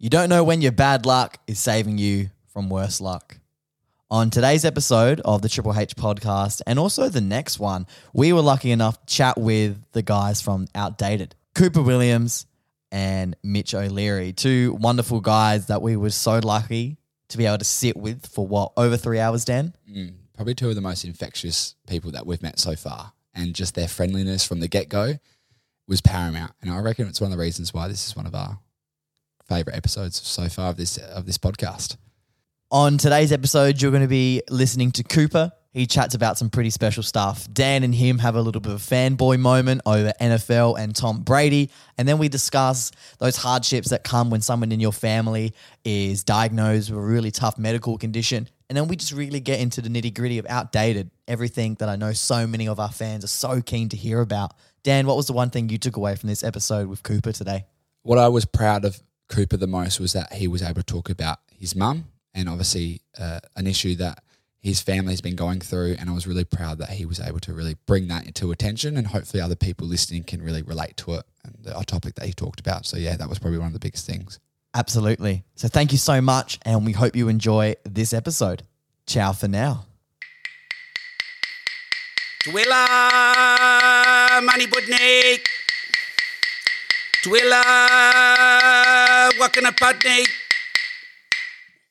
You don't know when your bad luck is saving you from worse luck. On today's episode of the Triple H podcast, and also the next one, we were lucky enough to chat with the guys from Outdated Cooper Williams and Mitch O'Leary, two wonderful guys that we were so lucky to be able to sit with for what, over three hours, Dan? Mm, probably two of the most infectious people that we've met so far. And just their friendliness from the get go was paramount. And I reckon it's one of the reasons why this is one of our favorite episodes so far of this of this podcast. On today's episode, you're going to be listening to Cooper. He chats about some pretty special stuff. Dan and him have a little bit of a fanboy moment over NFL and Tom Brady. And then we discuss those hardships that come when someone in your family is diagnosed with a really tough medical condition. And then we just really get into the nitty gritty of outdated, everything that I know so many of our fans are so keen to hear about. Dan, what was the one thing you took away from this episode with Cooper today? What I was proud of Cooper the most was that he was able to talk about his mum and obviously uh, an issue that his family's been going through. And I was really proud that he was able to really bring that into attention and hopefully other people listening can really relate to it and the topic that he talked about. So, yeah, that was probably one of the biggest things. Absolutely. So, thank you so much. And we hope you enjoy this episode. Ciao for now. Twila Money Budnik. Twila Wakana Padnik.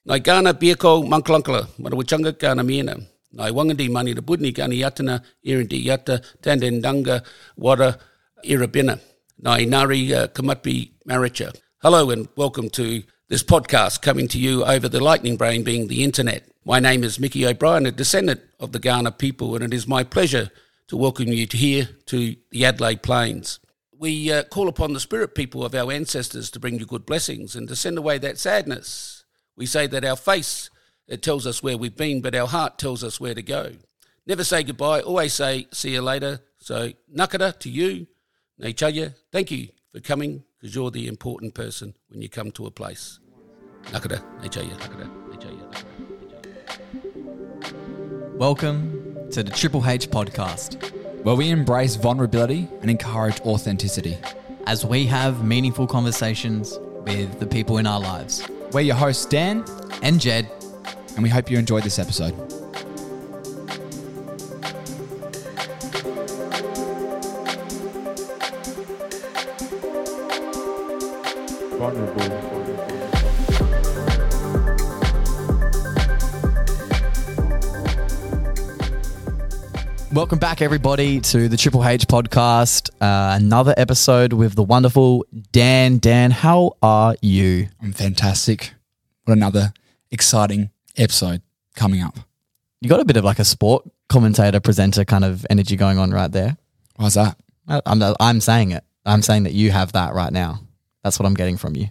Nai gana biako mankalankala, marawachanga gana miena. Nai wangandi mani the budni gana yatana, irindi yata, tandendanga, wada, irabina. Nai nari uh, kamatpi maricha. Hello and welcome to this podcast coming to you over the lightning brain being the internet. My name is Mickey O'Brien, a descendant of the Kaurna people, and it is my pleasure to welcome you to here to the Adelaide Plains. We uh, call upon the spirit people of our ancestors to bring you good blessings and to send away that sadness we say that our face it tells us where we've been, but our heart tells us where to go. Never say goodbye. Always say see you later. So nakara to you, Nechaya. Thank you for coming because you're the important person when you come to a place. Nakara, Nechaya, nakara, Nechaya. Welcome to the Triple H podcast, where we embrace vulnerability and encourage authenticity as we have meaningful conversations with the people in our lives. We're your hosts, Dan and Jed, and we hope you enjoyed this episode. Welcome back, everybody, to the Triple H podcast. Uh, another episode with the wonderful Dan. Dan, how are you? I'm fantastic. What another exciting episode coming up. You got a bit of like a sport commentator, presenter kind of energy going on right there. Why's that? I'm, I'm saying it. I'm saying that you have that right now. That's what I'm getting from you.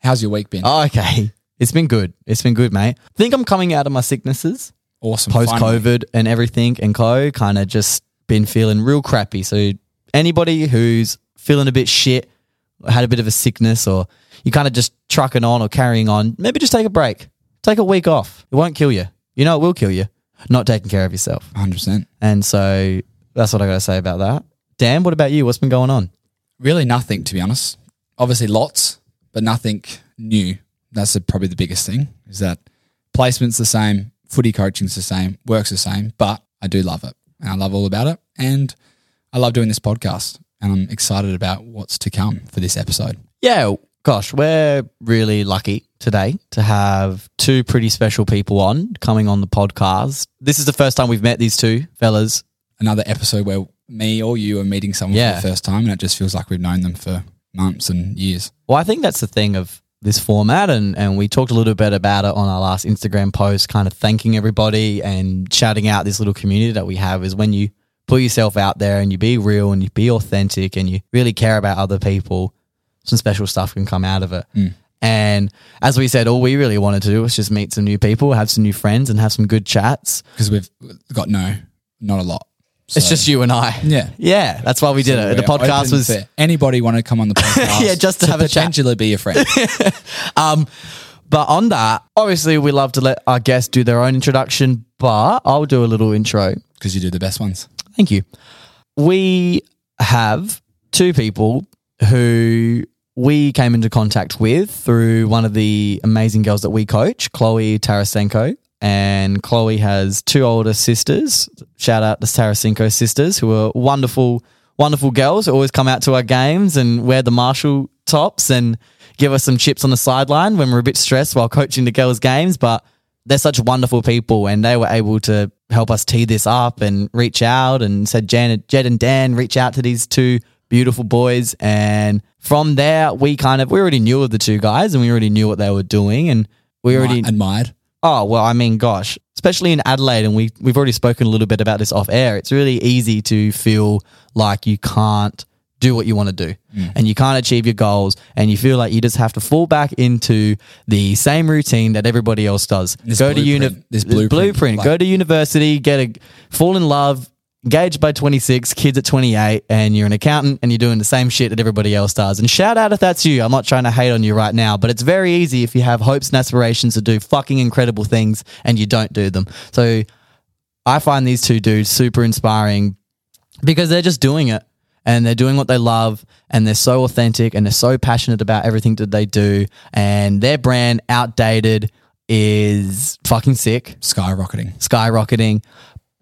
How's your week been? Oh, okay. It's been good. It's been good, mate. I think I'm coming out of my sicknesses awesome. Post COVID and everything and co, kind of just been feeling real crappy. So anybody who's feeling a bit shit, had a bit of a sickness, or you kind of just trucking on or carrying on, maybe just take a break. Take a week off. It won't kill you. You know, it will kill you. Not taking care of yourself. 100%. And so that's what I got to say about that. Dan, what about you? What's been going on? Really nothing, to be honest. Obviously, lots, but nothing new. That's probably the biggest thing is that placement's the same, footy coaching's the same, work's the same, but I do love it and I love all about it. And I love doing this podcast and I'm excited about what's to come for this episode. Yeah, gosh, we're really lucky today to have two pretty special people on coming on the podcast. This is the first time we've met these two fellas. Another episode where me or you are meeting someone yeah. for the first time and it just feels like we've known them for months and years. Well, I think that's the thing of this format and, and we talked a little bit about it on our last Instagram post, kind of thanking everybody and shouting out this little community that we have is when you put yourself out there and you be real and you be authentic and you really care about other people, some special stuff can come out of it. Mm. And as we said, all we really wanted to do was just meet some new people, have some new friends, and have some good chats. Because we've got no, not a lot. So, it's just you and I. Yeah. Yeah. That's why we did so it. The podcast was. Anybody want to come on the podcast? yeah, just to, to have a potentially be a friend. um, but on that, obviously, we love to let our guests do their own introduction, but I'll do a little intro. Because you do the best ones. Thank you. We have two people who we came into contact with through one of the amazing girls that we coach, Chloe Tarasenko. And Chloe has two older sisters. Shout out the Tarasenko sisters, who are wonderful, wonderful girls who always come out to our games and wear the Marshall tops and give us some chips on the sideline when we're a bit stressed while coaching the girls' games. But they're such wonderful people and they were able to help us tee this up and reach out and said Jan, Jed and Dan reach out to these two beautiful boys and from there we kind of we already knew of the two guys and we already knew what they were doing and we already admired. Oh well I mean gosh especially in Adelaide and we we've already spoken a little bit about this off air it's really easy to feel like you can't do what you want to do mm. and you can't achieve your goals and you feel like you just have to fall back into the same routine that everybody else does. This go to uni- blueprint, this blueprint, like- go to university get a fall in love engaged by 26 kids at 28 and you're an accountant and you're doing the same shit that everybody else does. And shout out if that's you. I'm not trying to hate on you right now but it's very easy if you have hopes and aspirations to do fucking incredible things and you don't do them. So i find these two dudes super inspiring because they're just doing it and they're doing what they love and they're so authentic and they're so passionate about everything that they do and their brand outdated is fucking sick. Skyrocketing. skyrocketing.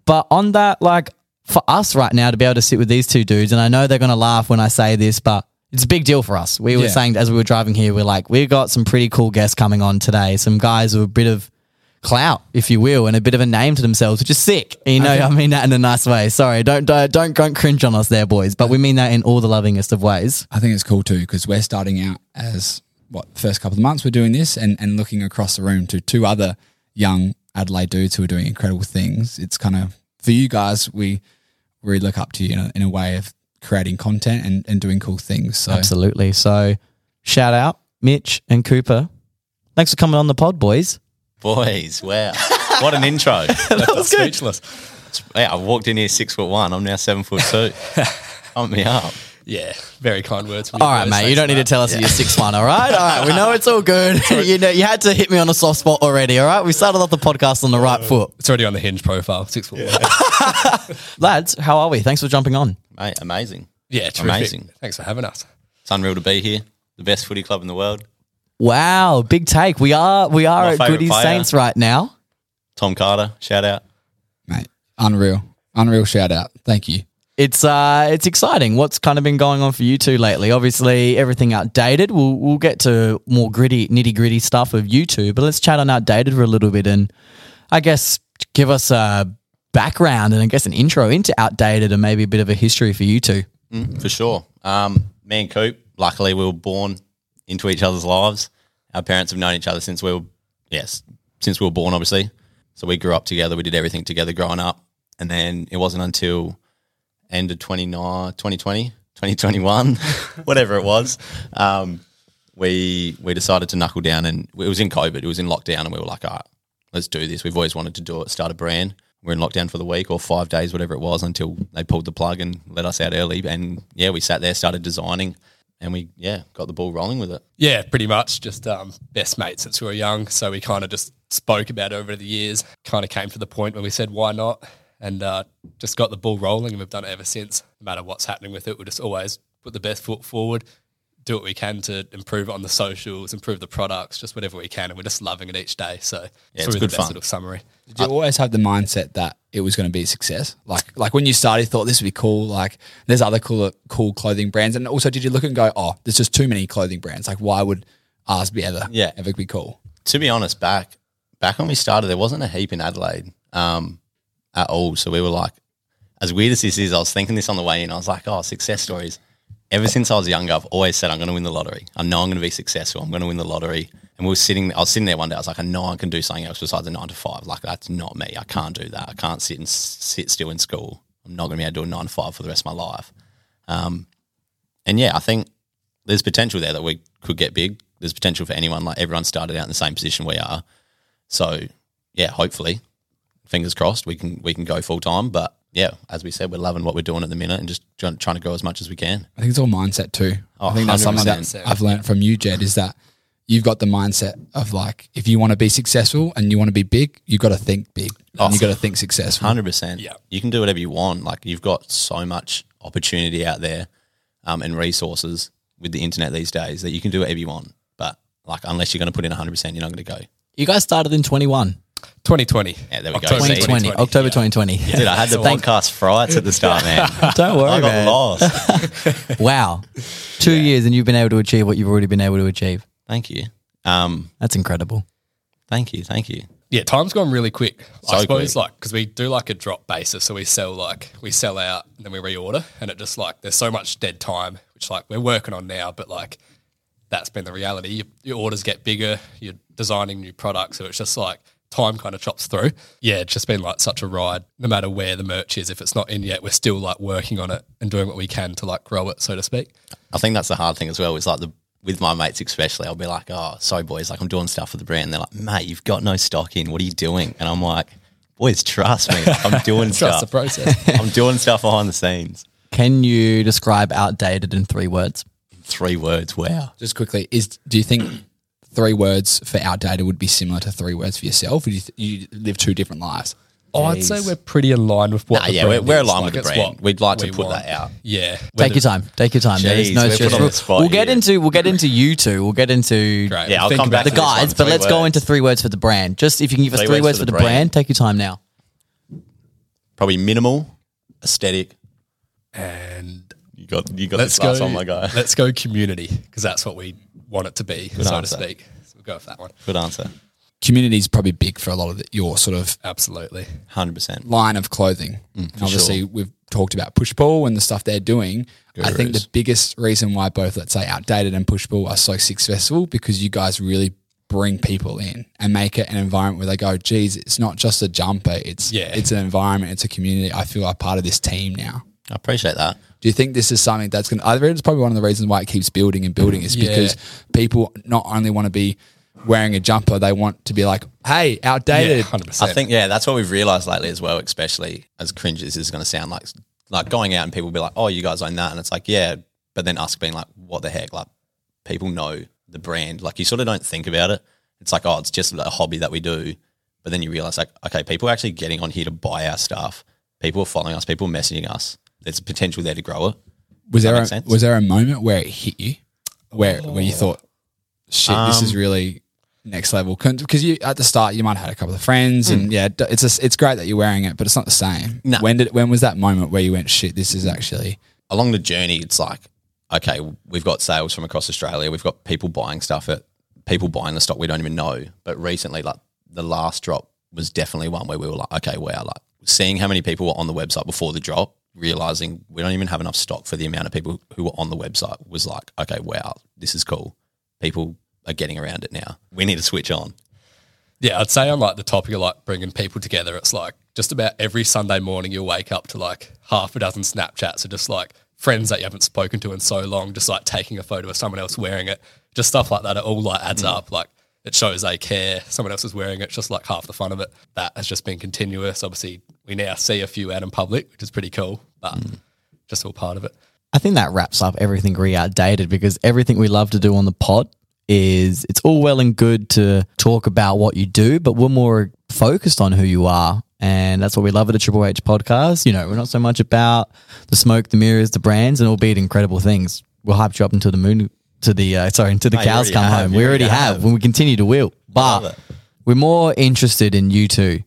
But on that like for us right now to be able to sit with these two dudes and i know they're going to laugh when i say this but it's a big deal for us we were Yeah. saying as we were driving here we're like we've got some pretty cool guests coming on today some guys with a bit of clout, if you will, and a bit of a name to themselves, which is sick. You know, I mean that in a nice way. Sorry, don't don't don't, don't cringe on us there, boys. But we mean that in all the lovingest of ways. I think it's cool too because we're starting out as what first couple of months we're doing this and, and looking across the room to two other young Adelaide dudes who are doing incredible things. It's kind of for you guys, we really look up to you in a, in a way of creating content and, and doing cool things. So Absolutely. So, shout out Mitch and Cooper. Thanks for coming on the pod, boys. Boys, wow. What an intro. That was good. Speechless. Yeah, I walked in here six foot one. I'm now seven foot two. Pump me up. Yeah, very kind words. From All right, mate. You don't need to tell us that you're six one. All right, all right. We know it's all good. you know, you had to hit me on a soft spot already. All right, we started off the podcast on the right uh, foot, It's already on the hinge profile. Six foot one. lads. How are we? Thanks for jumping on. Mate, amazing. Yeah, terrific. Amazing. Thanks for having us. It's unreal to be here. The best footy club in the world. Wow, big take. We are we are My at favourite Goody player. Saints right now. Tom Carter, shout out. mate, unreal, unreal shout out. Thank you. It's uh it's exciting. What's kind of been going on for you two lately? Obviously, everything outdated. We'll we'll get to more gritty, nitty gritty stuff of you two, but let's chat on outdated for a little bit and I guess give us a background and I guess an intro into outdated and maybe a bit of a history for you two. For sure. Um, me and Coop, luckily we were born into each other's lives. Our parents have known each other since we were, yes, since we were born, obviously. So we grew up together. We did everything together growing up. And then it wasn't until end of 29, 2020, 2021, whatever it was, um, we we decided to knuckle down and it was in COVID. It was in lockdown and we were like, all right, let's do this. We've always wanted to do it, start a brand. We're in lockdown for the week or five days, whatever it was, until they pulled the plug and let us out early. And yeah, we sat there, started designing, and we yeah got the ball rolling with it. Yeah, pretty much. Just um, best mates since we were young. So we kind of just spoke about over the years. Kind of came to the point where we said, why not? And uh, just got the ball rolling, and we've done it ever since. No matter what's happening with it, we just always put the best foot forward, do what we can to improve it on the socials, improve the products, just whatever we can. And we're just loving it each day. So yeah, it's probably good the best fun. little summary. Did you always have the mindset that it was going to be a success? Like, like when you started, you thought this would be cool. Like, there's other cool, cool clothing brands, and also, did you look and go, "Oh, there's just too many clothing brands. Like, why would ours be ever, Yeah. ever be cool?" To be honest, back back when we started, there wasn't a heap in Adelaide um, at all. So we were like, as weird as this is, I was thinking this on the way in. I was like, oh, success stories. Ever since I was younger, I've always said I'm going to win the lottery. I know I'm going to be successful. I'm going to win the lottery. And we were sitting. I was sitting there one day. I was like, I know I can do something else besides a nine to five. Like that's not me. I can't do that. I can't sit and sit still in school. I'm not going to be able to do a nine to five for the rest of my life. Um, and yeah, I think there's potential there that we could get big. There's potential for anyone. Like everyone started out in the same position we are. So yeah, hopefully, fingers crossed, we can we can go full time. But yeah, as we said, we're loving what we're doing at the minute and just trying, trying to grow as much as we can. I think it's all mindset too. Oh, I think that's something that I've learned from you, Jed, is that you've got the mindset of like, if you want to be successful and you want to be big, you've got to think big and you've got to think successful. Hundred percent. Yeah. you can do whatever you want. Like you've got so much opportunity out there, um, and resources. with the internet these days that you can do whatever you want. But like, unless you're going to put in 100, percent you're not going to go. You guys started in 21. 2020. Yeah, there we go. October See? 2020. 2020, October yeah. 2020. Dude, I had the podcast frights at the start, man. Don't worry, I got man. lost. Wow. Two years and you've been able to achieve what you've already been able to achieve. Thank you. Um, That's incredible. thank you. Thank you. Yeah, time's gone really quick. So I suppose quick. like because we do like a drop basis, so we sell like we sell out and then we reorder, and it just like there's so much dead time, which like we're working on now, but like that's been the reality. Your, your orders get bigger, you're designing new products, so it's just like time kind of chops through. Yeah, it's just been like such a ride. No matter where the merch is, if it's not in yet, we're still like working on it and doing what we can to like grow it, so to speak. I think that's the hard thing as well. Is like the with my mates especially, I'll be like, "Oh, sorry, boys, like I'm doing stuff for the brand." They're like, "Mate, you've got no stock in. What are you doing?" And I'm like, "Boys, trust me. I'm doing Trust the stuff. process. I'm doing stuff behind the scenes." Can you describe outdated in three words? Three words. Wow. Just quickly, is do you think three words for outdated would be similar to three words for yourself? Or you, th- you live two different lives? Oh, I'd say we're pretty aligned with what. Nah, the yeah, we're, brand we're aligned Like, with the brand. what We'd like to we put want. that out. Yeah, Take whether- your time. Take your time. There is no we're stress. put on the We'll, spot we'll get here. into we'll get into you two. We'll get into Great. Yeah, I'll Think come back the to this one. guys, but let's go into three words for the brand. Just if you can give us Three three, words words for the brand. take your time now. Probably minimal, aesthetic. and You got you got let's the class go. on my guy. Let's go community because that's what we want it to be, so answer. to speak. So we'll go with that one. Good answer. Community is probably big for a lot of the, your sort of Absolutely. Hundred percent. line of clothing. Mm, and obviously, sure. we've talked about push pull and the stuff they're doing. I think the biggest reason why both, let's say, outdated and push pull are so successful because you guys really bring people in and make it an environment where they go, geez, it's not just a jumper. It's Yeah. it's an environment. It's a community. I feel like part of this team now. I appreciate that. Do you think this is something that's going to, I think it's probably one of the reasons why it keeps building and building is mm, Yeah. because people not only want to be wearing a jumper, they want to be like, hey, Yeah, outdated. hundred percent. I think yeah, that's what we've realized lately as well. Especially as cringe as this is going to sound like, like going out and people be like, "Oh, you guys own that," and it's like, yeah, but then us being like, "What the heck?" Like people know the brand. Like you sort of don't think about it. It's like, oh, it's just a hobby that we do. But then you realize like, okay, people are actually getting on here to buy our stuff. People are following us. People are messaging us. There's potential there to grow it. Was that there make a, sense? was there a moment where it hit you, where where you thought, shit, this is Um, really next level? Because you at the start you might have had a couple of friends, and yeah, it's a, it's great that you're wearing it, but it's not the same. No. When did when was that moment where you went, shit, this is actually along the journey, it's like, okay, we've got sales from across Australia. We've got people buying stuff at people buying the stock we don't even know. But recently, like the last drop was definitely one where we were like, okay, wow, like seeing how many people were on the website before the drop, realizing we don't even have enough stock for the amount of people who were on the website was like, okay, wow, this is cool. People are getting around it now. We need to switch on. Yeah, I'd say on like the topic of like bringing people together, it's like just about every Sunday morning you'll wake up to like half a dozen Snapchats of just like friends that you haven't spoken to in so long, just like taking a photo of someone else wearing it, just stuff like that. It all like adds mm. up. Like it shows they care. Someone else is wearing it. It's just like half the fun of it. That has just been continuous. Obviously, we now see a few out in public, which is pretty cool, but hmm. just all part of it. I think that wraps up everything re outdated because everything we love to do on the pod is it's all well and good to talk about what you do, but we're more focused on who you are. And that's what we love at the Triple H podcast. You know, we're not so much about the smoke, the mirrors, the brands, and albeit incredible things. We'll hype you up until the moon, to the, uh, sorry, until the cows come have. home. We already already have, have. and we continue to will. But we're more interested in you two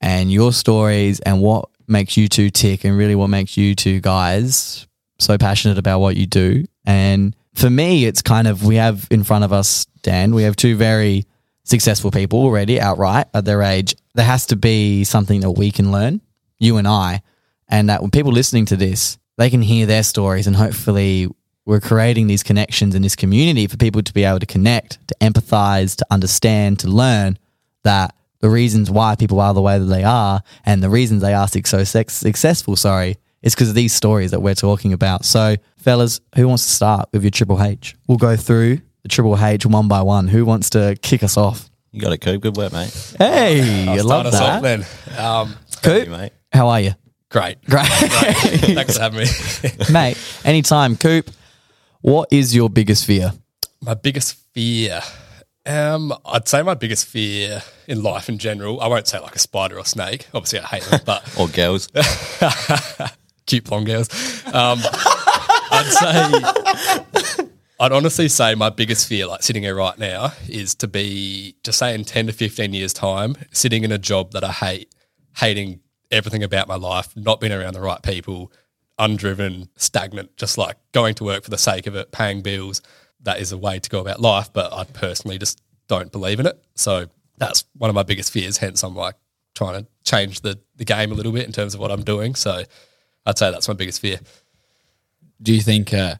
and your stories and what makes you two tick and really what makes you two guys so passionate about what you do. And for me, it's kind of we have in front of us, Dan, we have two very successful people already outright at their age. There has to be something that we can learn, you and I, and that when people listening to this, they can hear their stories and hopefully we're creating these connections in this community for people to be able to connect, to empathize, to understand, to learn that the reasons why people are the way that they are and the reasons they are so successful, sorry, is because of these stories that we're talking about. So, fellas, who wants to start with your Triple H? We'll go through the Triple H one by one. Who wants to kick us off? You got it, Coop. Good work, mate. Hey, I love Start us off that. then. Um, Coop, You, mate. how are you? great. Great. Thanks for having me. Mate, anytime. Coop, what is your biggest fear? My biggest fear. Um, I'd say my biggest fear in life in general. I won't say like a spider or snake. Obviously, I hate them, but Or girls. cute blonde girls. Um, I'd say I'd honestly say my biggest fear, like sitting here right now, is to be to say in ten to fifteen years' time, sitting in a job that I hate, hating everything about my life, not being around the right people, undriven, stagnant, just like going to work for the sake of it, paying bills. That is a way to go about life, but I personally just don't believe in it. So that's one of my biggest fears. Hence, I'm like trying to change the the game a little bit in terms of what I'm doing. So I'd say that's my biggest fear. Do you think uh,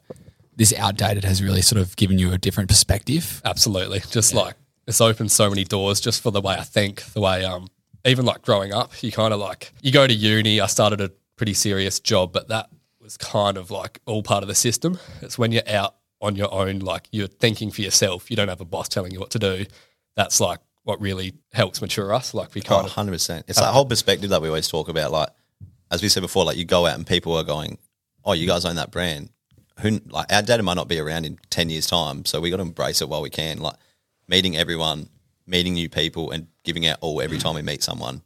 this outdated has really sort of given you a different perspective? Absolutely. Just like it's opened so many doors just for the way I think, the way um even like growing up, you kind of like you go to uni, I started a pretty serious job, but that was kind of like all part of the system. It's when you're out on your own, like you're thinking for yourself, you don't have a boss telling you what to do. That's like what really helps mature us. Like we Oh, kind of 100%. It's that whole perspective that we always talk about. Like, as we said before, like you go out and people are going, oh, you guys own that brand. Who, like, outdated might not be around in 10 years' time. So we got to embrace it while we can. Like, meeting everyone, meeting new people, and giving out all every time we meet someone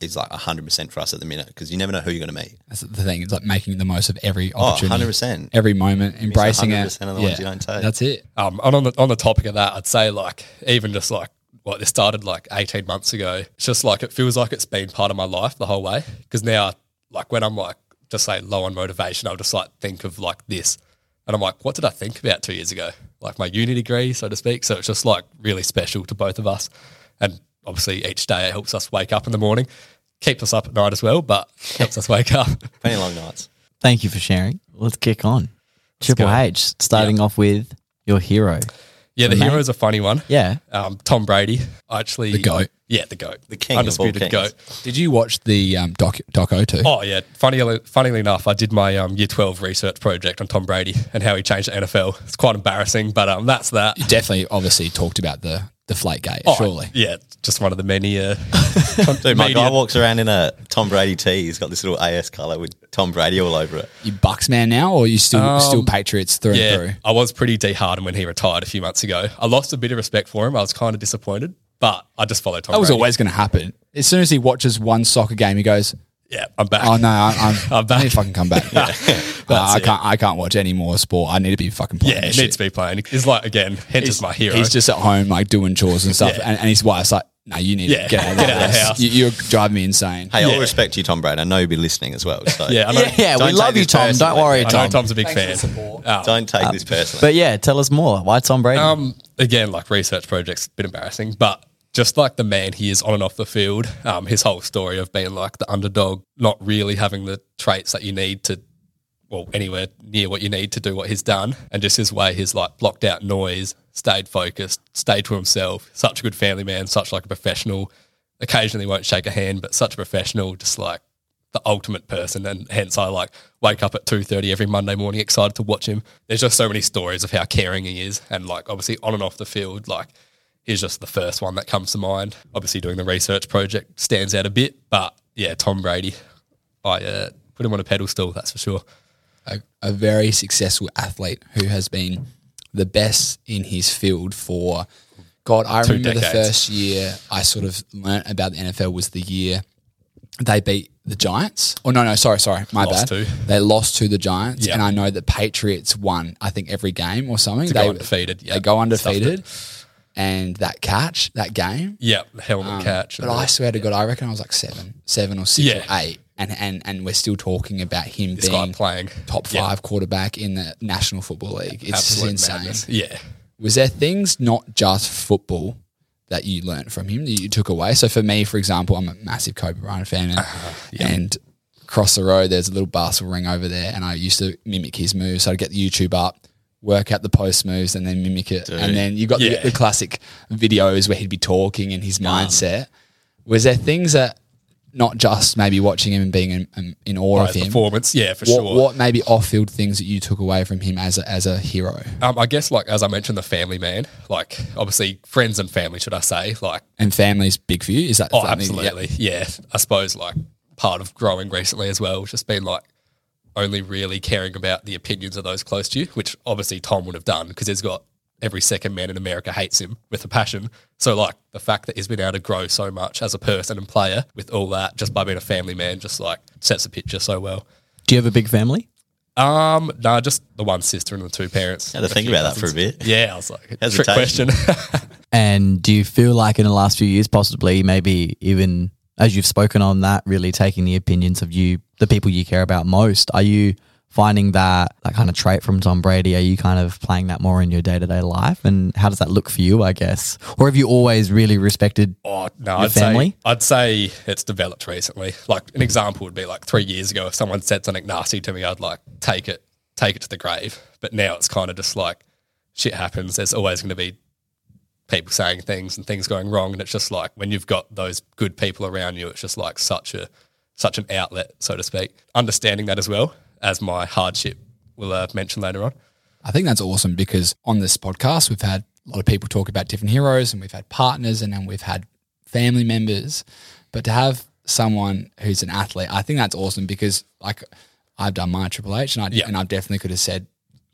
is like 100% for us at the minute because you never know who you're going to meet. That's the thing. It's like making the most of every Oh, opportunity, 100%. every moment, embracing it. 100% of the ones you don't take. That's it. Um, and on the on the topic of that, I'd say like even just like what this started like eighteen months ago. It's just like it feels like it's been part of my life the whole way. Because now, like when I'm like just say low on motivation, I'll just like think of like this, and I'm like, what did I think about two years ago? Like my uni degree, so to speak. So it's just like really special to both of us, and obviously each day it helps us wake up in the morning, keeps us up at night as well, but helps us wake up. Plenty long nights. Thank you for sharing. Let's kick on. Triple go. H, starting off with your hero. Yeah, the Mate. hero's a funny one. Yeah. Um, Tom Brady, I actually The GOAT. Yeah, the goat, The king of all undisputed kings. goat. Did you watch the um, doc doco too? Oh yeah, funnily, funnily enough, I did my um, year twelve research project on Tom Brady and how he changed the NFL. It's quite embarrassing, but um, that's that. You definitely, obviously, talked about the Deflategate. Oh, surely, yeah, just one of the many. Uh, Dude, my media- guy walks around in a Tom Brady tee. He's got this little AS colour with Tom Brady all over it. you Bucks man now, or you still still Patriots through and Um, through? I was pretty disheartened when he retired a few months ago. I lost a bit of respect for him. I was kind of disappointed, but I just followed Tom. That was Brady. always going to happen. As soon as he watches one soccer game, he goes, yeah. I'm back. "Oh no, I, I'm, I'm back. I back. need to fucking come back. Uh, I it. can't. I can't watch any more sport. I need to be fucking playing. Yeah, this he shit." needs to be playing. He's like again, hence is my hero. He's just at home like doing chores and stuff, Yeah. and, and his wife's like, "No, you need Yeah, to get out, get out of the house. You, you're driving me insane." Hey, all Yeah. respect to you, Tom Brady. I know you'll be listening as well. So yeah, I know, Yeah, yeah, we love you, this Tom. Don't personally. worry, I know Tom. Tom's a big Thanks for fan. the support. Oh. don't take this personally. But yeah, tell us more. Why Tom Brady? Um, again, like research projects, a bit embarrassing, but just like the man he is on and off the field, um, his whole story of being like the underdog, not really having the traits that you need to, well, anywhere near what you need to do what he's done, and just his way, he's like blocked out noise, stayed focused, stayed to himself. Such a good family man, such like a professional. Occasionally won't shake a hand, but such a professional, just like the ultimate person and hence I like wake up at 2.30 every Monday morning excited to watch him. There's just so many stories of how caring he is and like obviously on and off the field like he's just the first one that comes to mind. Obviously doing the research project stands out a bit but yeah Tom Brady I uh, put him on a pedestal that's for sure. a, a very successful athlete who has been the best in his field for God. I Two remember the first year I sort of learnt about the NFL was the year they beat the Giants. Oh no, no, sorry, sorry, my Lost bad. to. They lost to the Giants, Yeah. and I know the Patriots won. I think every game or something. To they go undefeated, They yeah. go undefeated, and that catch, that game. Yeah, the helmet catch. Um, But I swear to God, I reckon I was like seven, seven or six Yeah. or eight, and and and we're still talking about him this being playing top five quarterback in the National Football League. It's just Absolute insane. madness. Yeah. Was there things not just football that you learnt from him that you took away? So for me, for example, I'm a massive Kobe Bryant fan, and, and across the road there's a little basketball ring over there, and I used to mimic his moves. So I'd get the YouTube up. Work out the post moves and then mimic it, and then you got Yeah. the, the classic videos where he'd be talking and his mindset. Was there things that not just maybe watching him and being in, in, awe Right, of him, performance, yeah, for what, sure. what maybe off-field things that you took away from him as a, as a hero Um, I guess like as I mentioned, the family man, like obviously friends and family, should I say? Like and family's big for you? Is that Oh, something- absolutely. Yeah. I suppose like part of growing recently as well, just been like only really caring about the opinions of those close to you, which obviously Tom would have done because he's got every second man in America hates him with a passion. So like the fact that he's been able to grow so much as a person and player with all that just by being a family man, just like sets the picture so well. Do you have a big family? Um, no, just the one sister and the two parents. I Had to think few about that for a bit. Yeah, I was like, trick Hesitation. question. And do you feel like in the last few years, possibly, maybe even as you've spoken on that, really taking the opinions of you, the people you care about most, are you finding that that kind of trait from Tom Brady? Are you kind of playing that more in your day to day life? And how does that look for you? I guess, or have you always really respected? Oh no, Your I'd family? say I'd say it's developed recently. Like an example would be like three years ago, if someone said something nasty to me, I'd like take it, take it to the grave. But now it's kind of just like shit happens. There's always going to be people saying things and things going wrong, and it's just like when you've got those good people around you, it's just like such a such an outlet, so to speak. Understanding that as well as my hardship will uh, mention later on. I think that's awesome because on this podcast, we've had a lot of people talk about different heroes and we've had partners and then we've had family members. But to have someone who's an athlete, I think that's awesome because like I've done my Triple H and I, Yeah. and I definitely could have said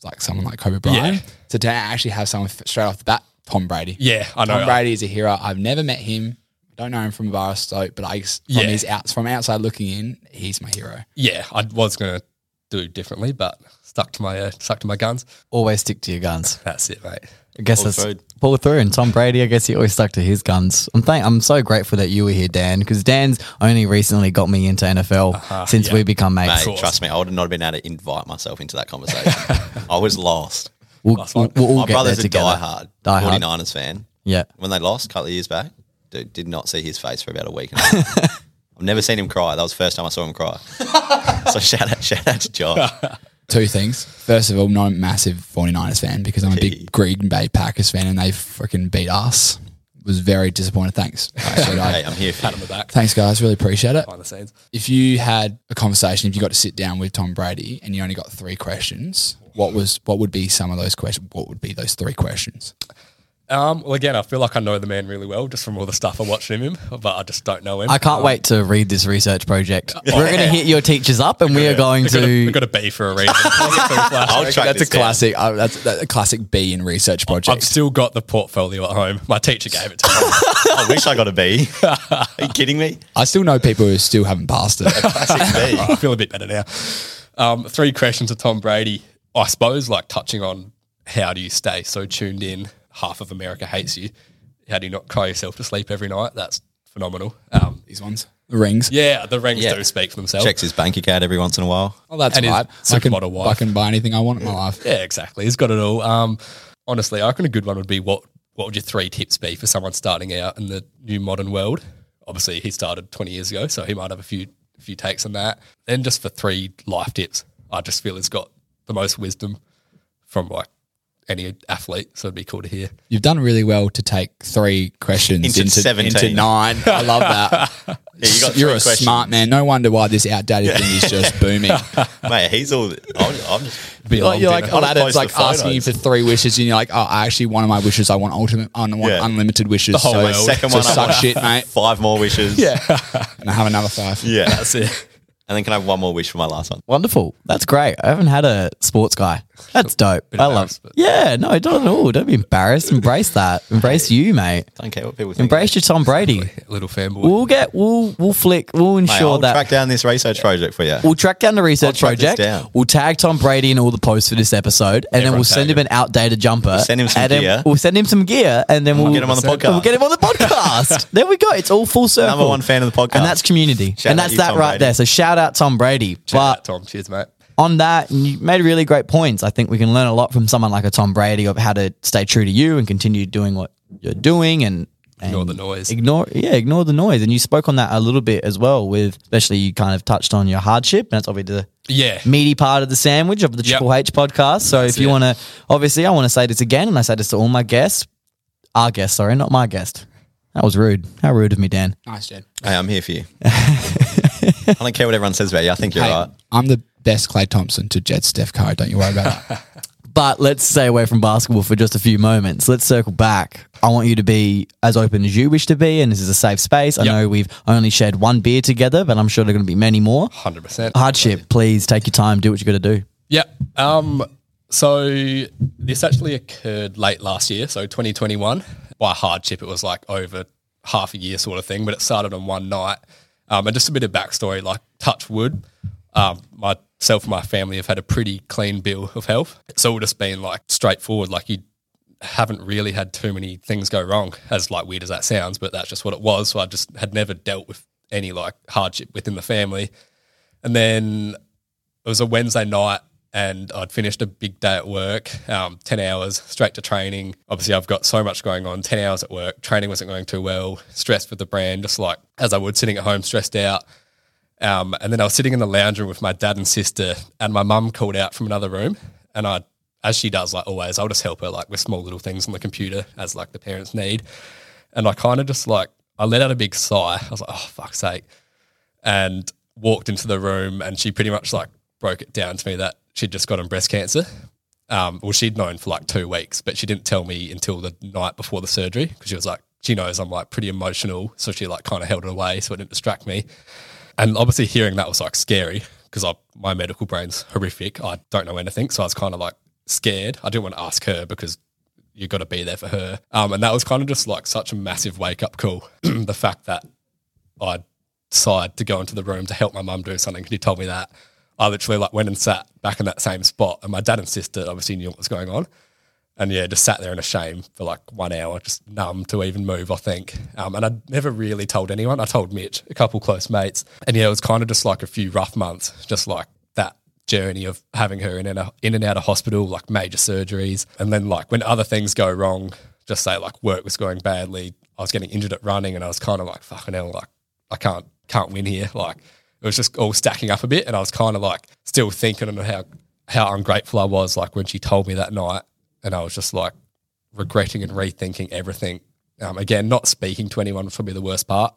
like someone like Kobe Bryant. Yeah. So to actually have someone straight off the bat, Tom Brady. Yeah, I know. Tom Brady is a hero. I've never met him. Don't know him from a bar stoke, but I from Yeah. his out from outside looking in, he's my hero. Yeah, I was going to do differently, but stuck to my uh, stuck to my guns. Always stick to your guns. That's it, mate. I guess Pull that's through. pull through. And Tom Brady, I guess he always stuck to his guns. I'm thank, I'm so grateful that you were here, Dan, because Dan's only recently got me into NFL since yeah. we become mates. Mate, trust me, I would not have not been able to invite myself into that conversation. I was lost. We'll, Last we'll, we'll all My get there brother's a together. diehard Die hard. 49ers fan. Yeah. When they lost a couple of years back, dude, did not see his face for about a week. And a half. I've never seen him cry. That was the first time I saw him cry. so shout out, shout out to Josh. Two things. First of all, not a massive 49ers fan because I'm a big Green Bay Packers fan and they freaking beat us. Was very disappointed. Thanks. Actually, I- Hey, I'm here for Pat you. on the back, Thanks, guys. Really appreciate it. behind the scenes. If you had a conversation, if you got to sit down with Tom Brady and you only got three questions, what was what would be some of those questions? What would be those three questions? Um, well, again, I feel like I know the man really well just from all the stuff I watched from him, but I just don't know him. I can't wait to read this research project. We're going to hit your teachers up and we are going We've got, a, to. we've got a B for a reason. I'll track that's a classic. Uh, that's, that's a classic B in research project. I've still got the portfolio at home. My teacher gave it to me. I wish I got a B. Are you kidding me? I still know people who still haven't passed it. Classic B. I feel a bit better now. Um, three questions to Tom Brady. I suppose, like touching on how do you stay so tuned in? Half of America hates you. How do you not cry yourself to sleep every night? That's phenomenal. Um, These ones, the rings. yeah, the rings Yeah. do speak for themselves. Checks his bank account every once in a while. Oh, that's And right. I can, supermodel wife. I can buy anything I want in my life. Yeah, exactly. He's got it all. Um, honestly, I reckon a good one would be what what would your three tips be for someone starting out in the new modern world? Obviously, he started 20 years ago, so he might have a few a few takes on that. Then just for three life tips, I just feel he's got the most wisdom from like any athlete, so it'd be cool to hear. You've done really well to take three questions Into into, 17. into nine. I love that. Yeah, you got You're a questions. smart man. No wonder why this outdated thing is just booming. Mate, he's all. I'm, I'm just. Be Like, you're like, dinner. I'll that it's like asking you for three wishes, and you're like, oh, actually, one of my wishes, I want ultimate, I want Yeah. unlimited wishes. The whole so. Second so one, I suck want shit, mate. Five more wishes. Yeah, and I have another five. Yeah. That's it. And then can I have one more wish for my last one? Wonderful. That's great. I haven't had a sports guy. That's dope. I love but- Yeah, no, don't at all. Don't be embarrassed. Embrace that. Embrace you, mate. Don't care what people think. Embrace your Tom Brady. Little fanboy. We'll get, we'll, we'll flick, we'll Mate, ensure I'll that. track down this research project for you. We'll track down the research track this project. down. We'll tag Tom Brady in all the posts for this episode, and then Everyone we'll send tag him an outdated jumper. send him some and then gear. We'll send him some gear, and then we'll get him on the podcast. We'll get him on the podcast. there we go. It's all full circle. Number one fan of the podcast. and that's community, Shout and out that's you, that Tom right Brady. there. So shout out Tom Brady. Shout out, Tom. Cheers, mate. On that, and you made really great points. I think we can learn a lot from someone like a Tom Brady of how to stay true to you and continue doing what you're doing and. and Ignore the noise. Ignore, yeah, ignore the noise. And you spoke on that a little bit as well. With especially you kind of touched on your hardship, and that's obviously the Yeah. meaty part of the sandwich of the Yep. Triple H podcast. So if you want to, obviously, I want to say this again, and I say this to all my guests, our guests, sorry, not my guest. That was rude. How rude of me, Dan. Nice, Jed. Hey, I'm here for you. I don't care what everyone says about you. I think you're Hey, right. I'm the best Klay Thompson to Jed Steph Curry. Don't you worry about that. But let's stay away from basketball for just a few moments. Let's circle back. I want you to be as open as you wish to be, and this is a safe space. I Yep. know we've only shared one beer together, but I'm sure there are going to be many more. 100%. Hardship, please take your time, do what you got to do. Yeah. Um, so this actually occurred late last year, so 2021. By hardship, it was like over half a year sort of thing, but it started on one night. Um, and just a bit of backstory, like touch wood, um, myself and my family have had a pretty clean bill of health. It's all just been like straightforward. Like you haven't really had too many things go wrong, as like weird as that sounds, but that's just what it was. So I just had never dealt with any like hardship within the family. And then it was a Wednesday night and I'd finished a big day at work, um, 10 hours straight to training. Obviously, I've got so much going on, 10 hours at work. Training wasn't going too well, stressed with the brand, just like as I would sitting at home, stressed out. Um, and then I was sitting in the lounge room with my dad and sister, and my mum called out from another room. And I, as she does, like always, I'll just help her like with small little things on the computer as like the parents need. And I kind of just like, I let out a big sigh. I was like, oh, fuck's sake. And walked into the room, and she pretty much like broke it down to me that she'd just gotten breast cancer. Um, well, she'd known for like two weeks, but she didn't tell me until the night before the surgery because she was like, she knows I'm like pretty emotional. So she like kind of held it away so it didn't distract me. And obviously, hearing that was like scary because my medical brain's horrific. I don't know anything. So I was kind of like scared. I didn't want to ask her because you've got to be there for her. Um, and that was kind of just like such a massive wake up call. the fact that I decided to go into the room to help my mum do something. Because he told me that. I literally like went and sat back in that same spot, and my dad and sister obviously knew what was going on, and yeah, just sat there in a shame for like one hour, just numb to even move. I think, um, and I never really told anyone. I told Mitch, a couple close mates, and yeah, it was kind of just like a few rough months, just like that journey of having her in and out, in and out of hospital, like major surgeries, and then like when other things go wrong, just say like work was going badly, I was getting injured at running, and I was kind of like fucking hell, like I can't can't win here, like it was just all stacking up a bit, and I was kind of like still thinking on how how ungrateful I was, like when she told me that night, and I was just like regretting and rethinking everything. Um, again, not speaking to anyone was probably the worst part.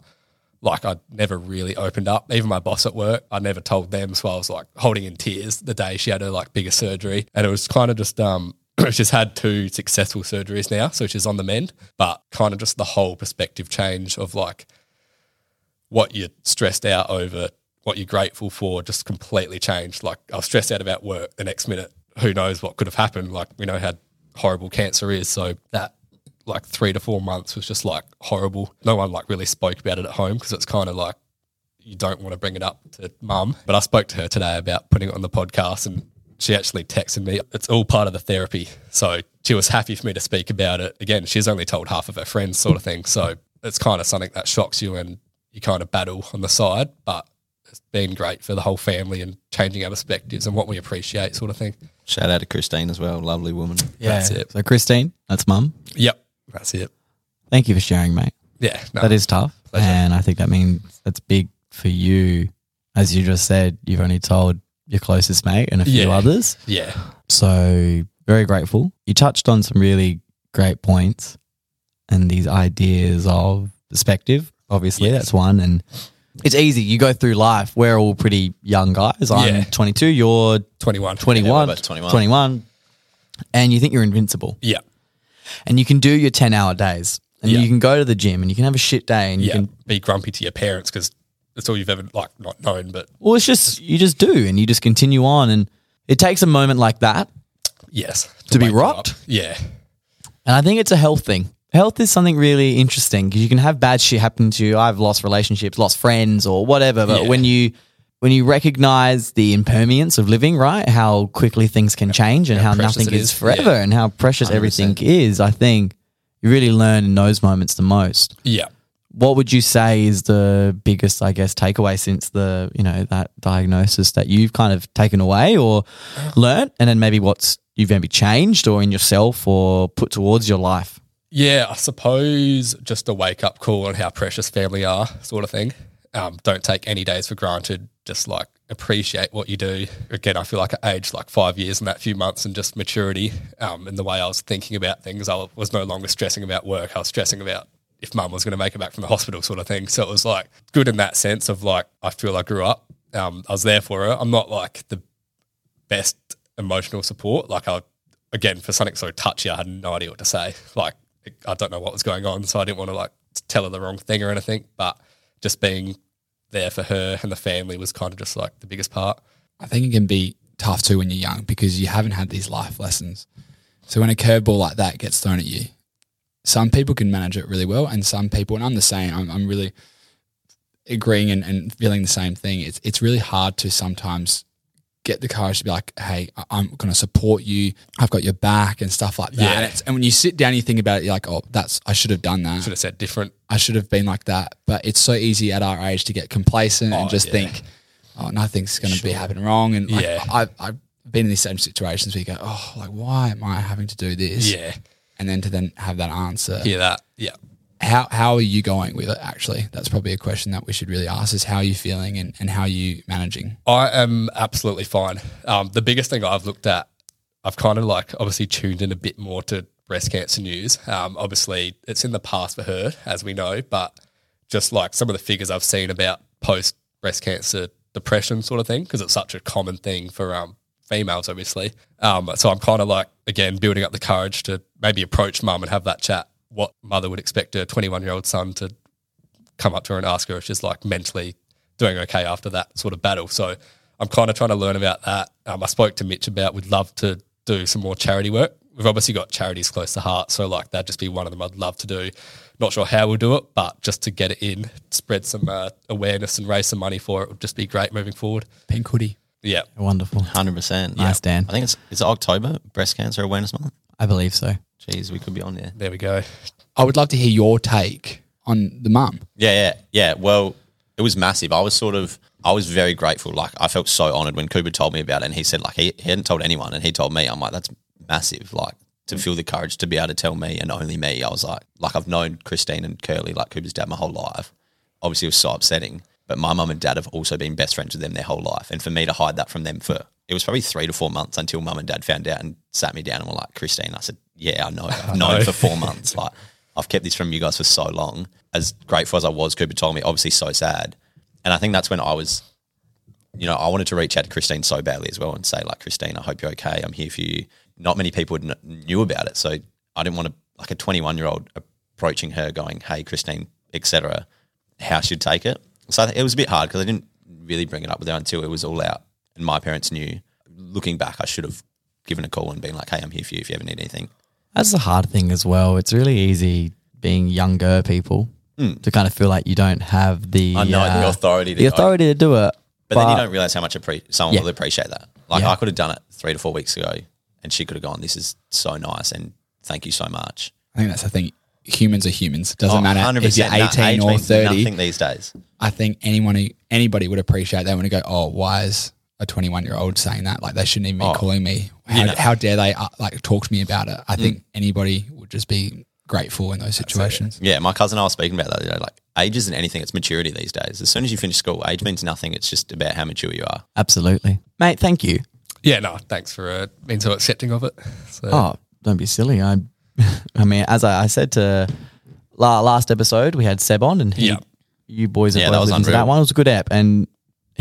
Like I never really opened up. Even my boss at work, I never told them. So I was like holding in tears the day she had her like bigger surgery, and it was kind of just um. she's had two successful surgeries now, so she's on the mend. But kind of just the whole perspective change of like what you're stressed out over what you're grateful for just completely changed. Like I was stressed out about work the next minute. Who knows what could have happened? Like we know how horrible cancer is. So that like three to four months was just like horrible. No one like really spoke about it at home because it's kind of like you don't want to bring it up to mum. But I spoke to her today about putting it on the podcast and she actually texted me. It's all part of the therapy. So she was happy for me to speak about it. Again, she's only told half of her friends, sort of thing. So it's kind of something that shocks you and you kind of battle on the side. But it's been great for the whole family and changing our perspectives and what we appreciate, sort of thing. Shout out to Christine as well, lovely woman. Yeah. That's it. So Christine, that's mum. Yep, that's it. Thank you for sharing, mate. Yeah, no, That is tough. Pleasure. And I think that means that's big for you. As you just said, you've only told your closest mate and a few Yeah. others. yeah, So very grateful. You touched on some really great points and these ideas of perspective. Obviously, that's one. And it's easy. You go through life. We're all pretty young guys. I'm Yeah. 22. You're 21. 21, about 21. 21. And you think you're invincible. Yeah, And you can do your 10 hour days. And Yeah. you can go to the gym and you can have a shit day and you yeah. can Be grumpy to your parents because that's all you've ever like not known. But Well, it's just you just do, and you just continue on, and it takes a moment like that, yes, To be wake you rocked? Yeah, and I think it's a health thing. Health is something really interesting because you can have bad shit happen to you. I've lost relationships, lost friends, or whatever. But Yeah. when you when you recognize the impermanence of living, right, how quickly things can change and how precious nothing is is. forever, Yeah. and how precious 100%. everything is, I think you really learn in those moments the most. yeah. What would you say is the biggest, I guess, takeaway since the you know that diagnosis that you've kind of taken away or uh. learned? and then maybe what's you've maybe changed or in yourself or put towards your life? Yeah, I suppose just a wake up call on how precious family are, sort of thing. Um, don't take any days for granted. Just like appreciate what you do. Again, I feel like I aged like five years in that few months and just maturity um, in the way I was thinking about things. I was no longer stressing about work. I was stressing about if mum was going to make it back from the hospital, sort of thing. So it was like good in that sense of like, I feel I grew up. Um, I was there for her. I'm not like the best emotional support. Like I, again, for something so touchy, I had no idea what to say. Like I don't know what was going on, so I didn't want to like tell her the wrong thing or anything. But just being there for her and the family was kind of just like the biggest part. I think it can be tough too when you're young because you haven't had these life lessons. So when a curveball like that gets thrown at you, some people can manage it really well, and some people, and I'm the same. I'm, I'm really agreeing and, and feeling the same thing. It's it's really hard to sometimes get the courage to be like, hey, I- I'm going to support you. I've got your back and stuff like that. Yeah. And, and when you sit down, and you think about it, you're like, oh, that's I should have done that. Should have said different. I should have been like that. But it's so easy at our age to get complacent and Oh, just yeah. think, oh, nothing's going to be happening wrong. And like, Yeah. I've, I've been in these same situations where you go, oh, like, why am I having to do this? Yeah. And then to then have that answer. Hear that? Yeah. How, how are you going with it, actually? That's probably a question that we should really ask is how are you feeling and, and how are you managing? I am absolutely fine. Um, the biggest thing I've looked at, I've kind of like obviously tuned in a bit more to breast cancer news. Um, obviously, it's in the past for her, as we know, but just like some of the figures I've seen about post breast cancer depression sort of thing, because it's such a common thing for um, females, obviously. Um, so I'm kind of like, again, building up the courage to maybe approach mum and have that chat. What mother would expect a 21 year old son to come up to her and ask her if she's like mentally doing okay after that sort of battle. So I'm kind of trying to learn about that. Um, I spoke to Mitch about we'd love to do some more charity work. We've obviously got charities close to heart, so like that'd just be one of them I'd love to do. Not sure how we'll do it, but just to get it in, spread some uh, awareness and raise some money for it would just be great moving forward. Pink hoodie. Yeah, Wonderful. Hundred percent. Nice, Dan. I think it's it's October Breast Cancer Awareness Month. I believe so. Jeez, we could be on there. there we go. I would love to hear your take on the mum. Yeah, yeah, yeah. Well, it was massive. I was sort of, I was very grateful. Like, I felt so honored when Cooper told me about it, and he said like he, he hadn't told anyone, and he told me. I'm like, that's massive. Like to feel the courage to be able to tell me and only me. I was like, like I've known Christine and Curly, like Cooper's dad, my whole life. Obviously, it was so upsetting. But my mum and dad have also been best friends with them their whole life, and for me to hide that from them for it was probably three to four months until mum and dad found out and sat me down and were like, Christine, I said, yeah, I know. I've known for four months. Like, I've kept this from you guys for so long. As grateful as I was, Cooper told me, obviously so sad. And I think that's when I was, you know, I wanted to reach out to Christine so badly as well and say, like, Christine, I hope you're okay. I'm here for you. Not many people kn- knew about it. So I didn't want to, like a 21 year old approaching her going, hey, Christine, etc. how she'd take it. So it was a bit hard because I didn't really bring it up with her until it was all out and my parents knew. Looking back, I should have given a call and been like, hey, I'm here for you if you ever need anything. That's the hard thing as well. It's really easy being younger people to kind of feel like you don't have the. I know, the uh, authority to the authority to do it. But, then you don't realize how much appre- someone Yeah. will appreciate that. Like Yeah. I could have done it three to four weeks ago, and she could have gone, "This is so nice, and thank you so much." I think that's the thing. Humans are humans. It doesn't Oh, matter if you're 100%. No, 18 or means 30. Nothing these days. I think anyone, who- anybody would appreciate that when you go, oh, why is a 21 year old saying that? Like they shouldn't even be Oh, calling me. How, know. how dare they uh, like talk to me about it? Mm. I think anybody would just be grateful in those situations. Yeah, my cousin and I were speaking about that. the other day. Like age isn't anything; it's maturity these days. As soon as you finish school, age means nothing. It's just about how mature you are. Absolutely. Mate, thank you. Yeah, no, thanks for uh, being so accepting of it. So, Oh, don't be silly. I, I mean, as I, I said to la, last episode, we had Seb on, and he, Yeah. you boys Yeah, both that was to unreal. that one. It was a good app, and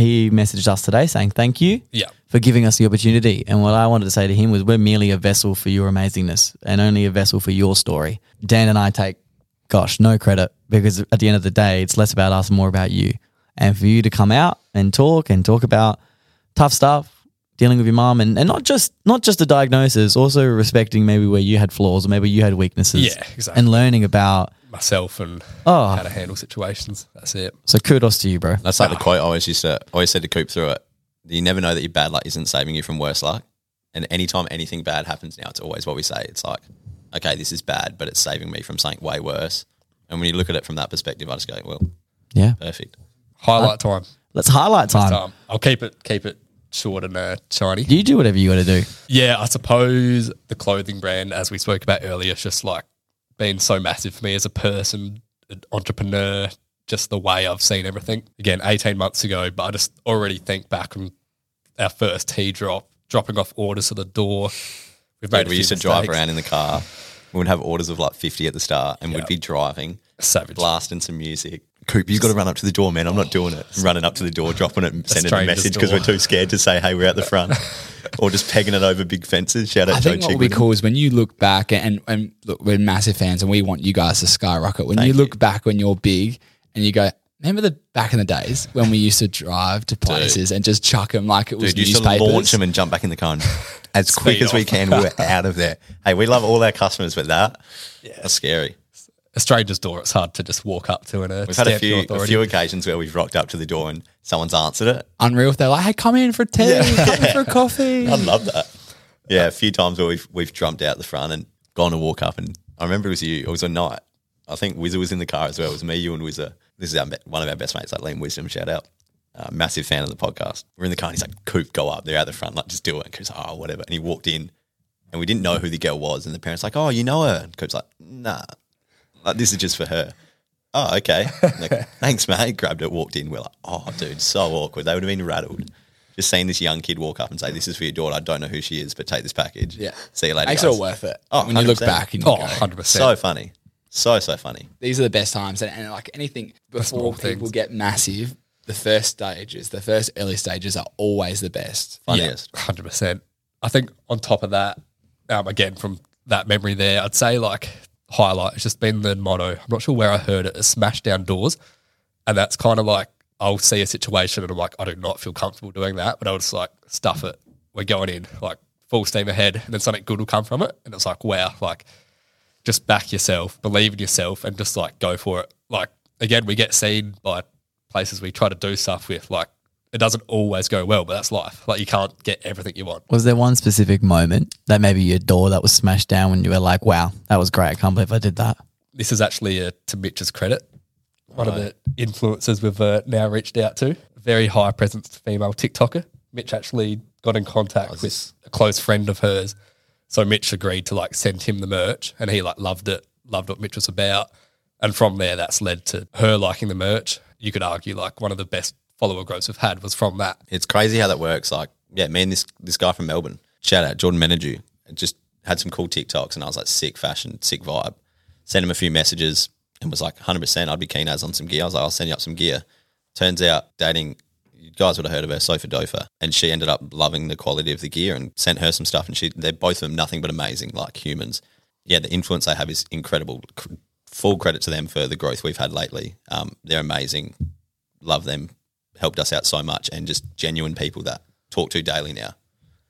he messaged us today saying thank you yeah, for giving us the opportunity. And what I wanted to say to him was, we're merely a vessel for your amazingness, and only a vessel for your story. Dan and I take, gosh, no credit because at the end of the day, it's less about us, and more about you. And for you to come out and talk and talk about tough stuff, dealing with your mom, and, and not just not just the diagnosis, also respecting maybe where you had flaws or maybe you had weaknesses. Yeah, exactly. And learning about. Myself and Oh. how to handle situations. That's it. So kudos to you, bro. That's like the quote I always used to always said to Coop through it. You never know that your bad luck isn't saving you from worse luck. And anytime anything bad happens now, it's always what we say. It's like, okay, this is bad, but it's saving me from something way worse. And when you look at it from that perspective, I just go, well, Yeah. perfect. Highlight time. Let's highlight time. Um, I'll keep it keep it short and uh, shiny. You do whatever you got to do. Yeah, I suppose the clothing brand, as we spoke about earlier, is just like been so massive for me as a person, an entrepreneur, just the way I've seen everything. Again, 18 months ago, but I just already think back on our first tea drop, dropping off orders to the door. We've made Dude, we used to drive around in the car. We would have orders of like 50 at the start and Yeah. we'd be driving, Savage. blasting some music. Coop, you've got to run up to the door, man. I'm not oh. doing it. Running up to the door, dropping it, and sending a message because we're too scared to say, hey, we're at the front. or just pegging it over big fences. Shout out I Joe think what would be cool is when you look back and, and look, we're massive fans and we want you guys to skyrocket. When Thank you you. look back when you're big and you go, remember the back in the days when we used to drive to places and just chuck them like it was Dude, you used to newspapers? launch them and jump back in the car as quick as we can. We're out of there. Hey, we love all our customers, but that that's scary. A stranger's door, it's hard to just walk up to and We've had a few a few occasions where we've rocked up to the door and someone's answered it. Unreal they're like, hey, come in for tea, come in for a coffee. I love that. Yeah, a few times where we've we've jumped out the front and gone to walk up, and I remember it was you. It was a night. I think Wizard was in the car as well. It was me, you, and Wizard. This is our, one of our best mates, like Liam Wisdom. Shout out, uh, massive fan of the podcast. We're in the car, and he's like, "Coop, go up." They're out the front, like, just do it. And Coop's like, "Oh, whatever." And he walked in, and we didn't know who the girl was, and the parents like, "Oh, you know her?" And Coop's like, "Nah, like this is just for her." Oh, okay. Like, Thanks, mate. Grabbed it, walked in. We're like, oh, dude, so awkward. They would have been rattled. Just seeing this young kid walk up and say, "This is for your daughter. I don't know who she is, but take this package." Yeah. See you later. Makes guys." it all worth it. Oh, when you look 100%. back and you Oh, go, 100%. So funny, so so funny. these are the best times. And, and like anything before people things. get massive, the first stages, the first early stages are always the best. Funniest. Hundred percent. I think on top of that, um, again from that memory there, I'd say like highlight It's just been the motto. I'm not sure where I heard it. Is smash down doors, and that's kind of like I'll see a situation and I'm like I do not feel comfortable doing that, but I'll just like stuff it. We're going in like full steam ahead, and then something good will come from it, and it's like wow, like just back yourself, believe in yourself, and just like go for it. Like again, we get seen by places we try to do stuff with. Like it doesn't always go well, but that's life. Like you can't get everything you want. Was there one specific moment that maybe your door that was smashed down when you were like, wow, that was great. I can't believe I did that? This is actually uh to Mitch's credit. One of the influencers we've uh, now reached out to, very high presence female TikToker. Mitch actually got in contact with a close friend of hers. So Mitch agreed to like send him the merch and he like loved it, loved what Mitch was about. And from there, that's led to her liking the merch. You could argue like one of the best follower growths we've had was from that. It's crazy how that works. Like, yeah, me and this this guy from Melbourne, shout out Jordan Menadue, just had some cool TikToks, and I was like, sick fashion, sick vibe. Sent him a few messages and was like, 100, percent I'd be keen as on some gear. I was like, I'll send you up some gear. Turns out dating. You guys would have heard of her, Sofa Dofa, and she ended up loving the quality of the gear and sent her some stuff. And she, they're both of them nothing but amazing, like humans. Yeah, the influence they have is incredible. Full credit to them for the growth we've had lately. Um, they're amazing. Love them. Helped us out so much, and just genuine people that talk to daily now.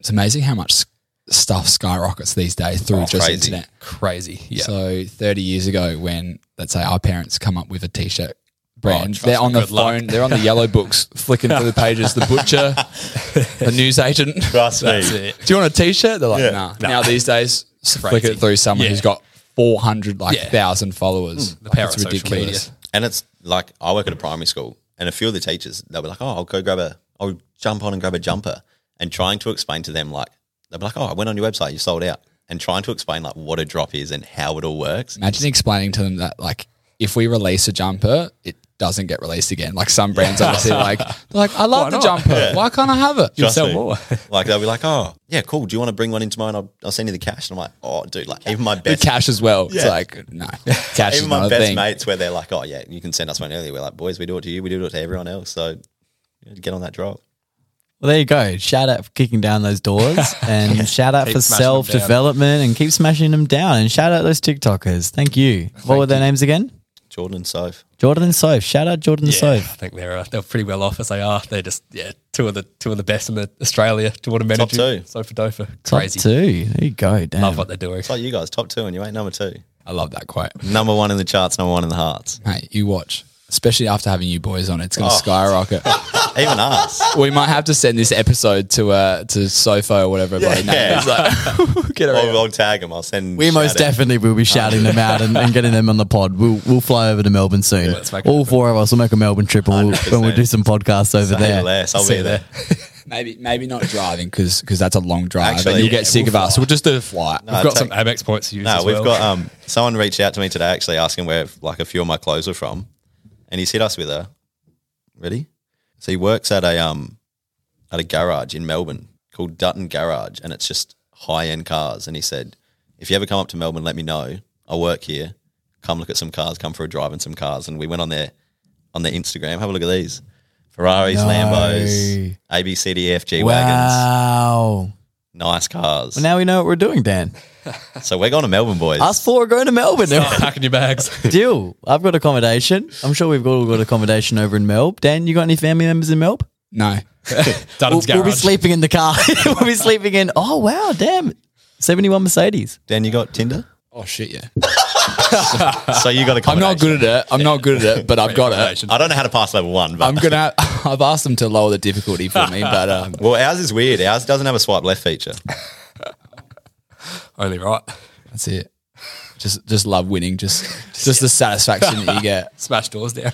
It's amazing how much stuff skyrockets these days through Oh, just crazy. internet. Crazy. Yeah. So 30 years ago, when let's say our parents come up with a t-shirt oh, brand, trust they're on the good luck. phone, they're on the yellow books, flicking through the pages. The butcher, the news agent. Trust That's it. Do you want a t-shirt? They're like, Yeah. nah. Now these days, flick it through someone Yeah. who's got 400 like Yeah. thousand followers. Mm. The Like, power it's of social media. And it's like I work at a primary school, and a few of the teachers they'll be like, "Oh, I'll go grab a, I'll jump on and grab a jumper," and trying to explain to them like they'll be like, "Oh, I went on your website, you sold out," and trying to explain like what a drop is and how it all works. Imagine explaining to them that like if we release a jumper, it doesn't get released again. Like some brands obviously like they're like I love Why the not? jumper. Why can't I have it? You'll Trust sell me. more. like they'll be like, "Oh, yeah, cool. Do you want to bring one into mine? I'll, I'll send you the cash." And I'm like, "Oh, dude, like even my The best, cash as well. It's Yeah. like no, cash is even not my a best thing. mates, where they're like, "Oh, yeah, you can send us one earlier." We're like, "Boys, we do it to you. We do it to everyone else." So yeah, get on that drop. Well, there you go. Shout out for kicking down those doors and shout out Keep for smashing them down. self development and keep smashing them down and shout out those TikTokers. Thank you. what were their names again? Jordan and Soph. Jordan and Soph. Shout out Jordan and Yeah, I think they're uh, they're pretty well off as they are. They're just yeah two of the two of the best in the Australia to want to manage two. Sofa Dofa. Top Crazy. two. There you go. Damn. Love what they're doing. It's like you guys, top two, and you ain't number two. I love that quote. Number one in the charts, number one in the hearts. Hey, you watch. Especially after having you boys on, it's going to Oh. skyrocket. Even us. we might have to send this episode to uh to Sofo or whatever. bloody name Yeah. is. Like, get around. I'll, I'll tag them. I'll send. We most out. definitely will be shouting them out and, and getting them on the pod. We'll we'll fly over to Melbourne soon. let's make it All four of us will make a Melbourne trip and we'll, and we'll do some podcasts over Say there. less. I'll See be you there. Maybe maybe not driving because that's a long drive Actually, and you'll yeah, get sick we'll of us. We'll just do a flight. No, We've got take- some Amex points to use. No, as we've well. got um someone reached out to me today actually asking where like a few of my clothes were from, and he's hit us with a. Ready? So he works at a um at a garage in Melbourne called Dutton Garage, and it's just high end cars. And he said, if you ever come up to Melbourne, let me know. I'll work here. Come look at some cars. Come for a drive in some cars. And we went on their on their Instagram. Have a look at these. Ferraris, No. Lambos, ABCDF, G wagons, Wow. nice cars. Well, now we know what we're doing, Dan. so we're going to Melbourne, boys. Us four are going to Melbourne. packing your bags. Deal. I've got accommodation. I'm sure we've all got accommodation over in Melb. Dan, you got any family members in Melb? No. We'll, we'll be sleeping in the car. we'll be sleeping in. Oh wow, damn. 71 Mercedes. Dan, you got Tinder? Oh shit, yeah. so you got a I'm not good at it. I'm not good at it, but I've got it. I don't know how to pass level one, but I'm gonna. I've asked them to lower the difficulty for me, but um, Well, ours is weird. Ours doesn't have a swipe left feature. Only right. that's it. Just, just love winning. Just, just the satisfaction that you get. Smash doors down.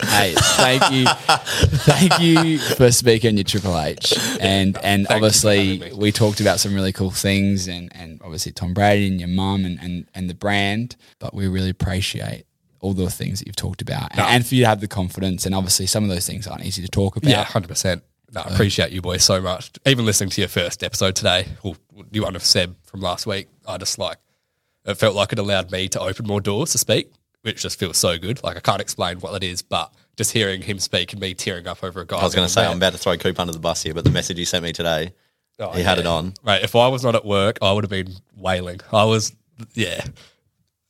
Hey, thank you, thank you for speaking your Triple H, and and obviously we talked about some really cool things, and and obviously Tom Brady and your mum and and and the brand, but we really appreciate all the things that you've talked about, and, and for you to have the confidence, and obviously some of those things aren't easy to talk about. Yeah, hundred percent. No, I appreciate you boys so much. Even listening to your first episode today, or you one of Seb from last week, I just like it felt like it allowed me to open more doors to speak, which just feels so good. Like I can't explain what it is, but just hearing him speak and me tearing up over a guy. I was going to going, say I'm about to throw Coop under the bus here, but the message you sent me today, Oh, he had it on. Right, if I was not at work, I would have been wailing. I was, yeah.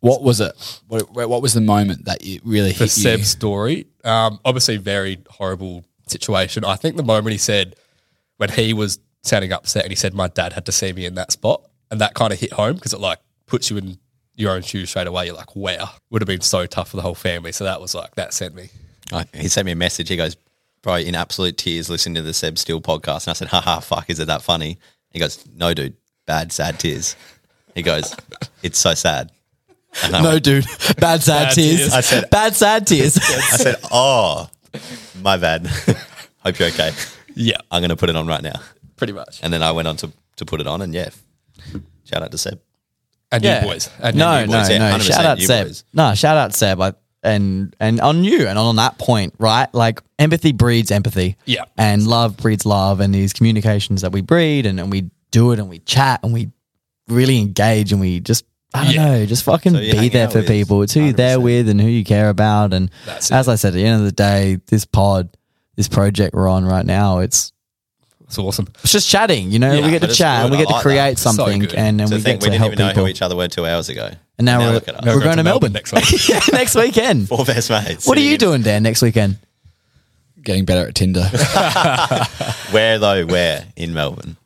What was it? What, what was the moment that you really For hit you? Seb's story, um, obviously very horrible situation. I think the moment he said when he was sounding upset and he said my dad had to see me in that spot, and that kind of hit home because it like puts you in your own shoes straight away. You're like, wow, would have been so tough for the whole family. So that was like that sent me. I, he sent me a message. He goes, bro, in absolute tears listening to the Seb Steele podcast. And I said, haha, fuck, is it that funny? He goes, no, dude, bad, sad tears. He goes, it's so sad. No, went- dude. Bad sad Bad tears. tears. I said- bad sad tears. I said, oh, my bad. Hope you're okay. Yeah, I'm going to put it on right now. pretty much. And then I went on to, to put it on. And yeah, shout out to Seb. And Yeah. you boys. And no, you no, boys. yeah, no. 100% Shout out Seb. boys. No, shout out Seb. I, and and on you and on that point, right? Like empathy breeds empathy. Yeah. And love breeds love. And these communications that we breed and, and we do it and we chat and we really engage and we just I don't Yeah. know, just fucking So be there for with people. It's who you're there with and who you care about. And That's as it. I said, at the end of the day, this pod, this project we're on right now, it's It's awesome. it's just chatting, you know. Yeah, we get to chat and we I get to create that. So something good. and, and To we think get we to didn't help even know people. who each other were two hours ago. and now, we're, look at us. we're going to to Melbourne, Melbourne next week. Yeah, next weekend. Four best mates. What are you in- doing, Dan, next weekend? Getting better at Tinder. Where though? Where in Melbourne?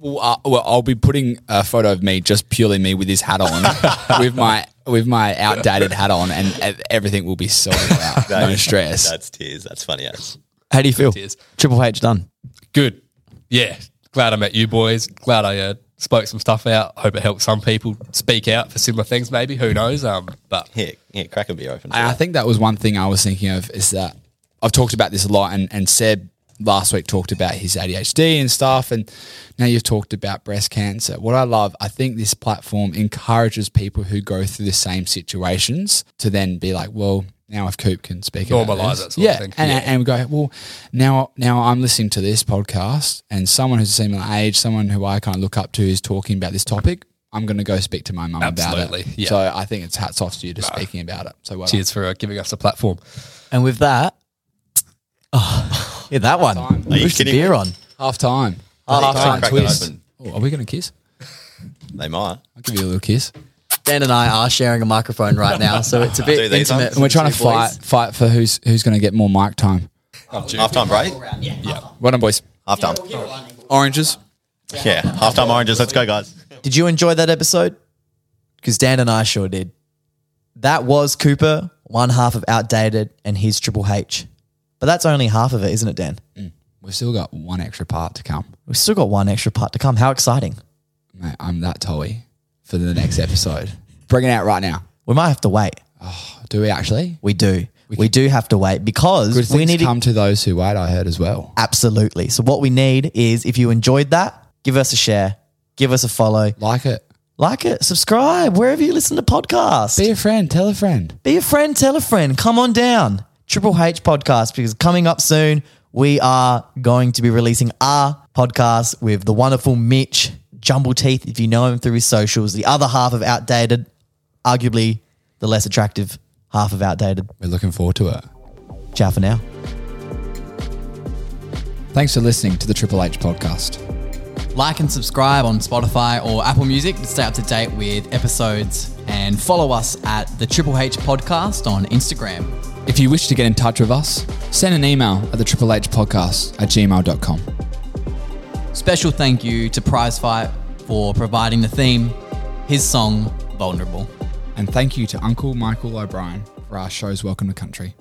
Well, uh, well, I'll be putting a photo of me, just purely me with his hat on, with my with my outdated hat on, and ev- everything will be sorted out. That no is- stress. That's tears. That's funny as. How do you feel? Tears. Triple H done. Good. Yeah. Glad I met you boys. Glad I uh, spoke some stuff out. Hope it helped some people speak out for similar things. Maybe who knows? Um, but Here, here, crack a beer open. for And I that. think that was one thing I was thinking of is that I've talked about this a lot, and, and Seb last week talked about his ADHD and stuff, and now you've talked about breast cancer. What I love, I think this platform encourages people who go through the same situations to then be like, well, now if Coop can speak about Normalise this. it yeah, thing. and, Yeah. and we go, well, now now I'm listening to this podcast, and someone who's a similar age, someone who I kind of look up to, is talking about this topic. I'm going to go speak to my mum about it. yeah. So I think it's hats off to you just speaking about it. So well done. cheers for uh, giving us a platform. And with that, oh, yeah, that one. time. Are you Push the kidding beer me? on. Half time. Half Half time, time crack that twist. open. Oh, are we going to kiss? They might. I'll give you a little kiss. Dan and I are sharing a microphone right now, so it's a bit these intimate. And we're trying to Two boys. fight fight for who's who's going to get more mic time. Half time break. Well done, boys. Half time. Oranges. Yeah, half time oranges. Let's go, guys. Did you enjoy that episode? Because Dan and I sure did. That was Cooper, one half of Outdated, and his Triple H. But that's only half of it, isn't it, Dan? Mm. We've still got one extra part to come. We've still got one extra part to come. How exciting. Mate, I'm that toy for the next episode. Bring it out right now. We might have to wait. Oh, do we actually? We do. We, do have to wait because we need to come to those who wait. I heard as well. Absolutely. So what we need is if you enjoyed that, give us a share, give us a follow, Like it. like it, subscribe wherever you listen to podcasts. Be a friend. Tell a friend. Be a friend, tell a friend. Come on down. Triple H podcast because coming up soon, we are going to be releasing our podcast with the wonderful Mitch Jumble Teeth. If you know him through his socials, the other half of Outdated, arguably the less attractive half of Outdated. We're looking forward to it. Ciao for now. Thanks for listening to the Triple H podcast. Like and subscribe on Spotify or Apple Music to stay up to date with episodes and follow us at the Triple H Podcast on Instagram. If you wish to get in touch with us, send an email at the Triple H podcast at gmail.com. Special thank you to Prizefight for providing the theme, his song, Vulnerable. And thank you to Uncle Michael O'Brien for our show's Welcome to Country.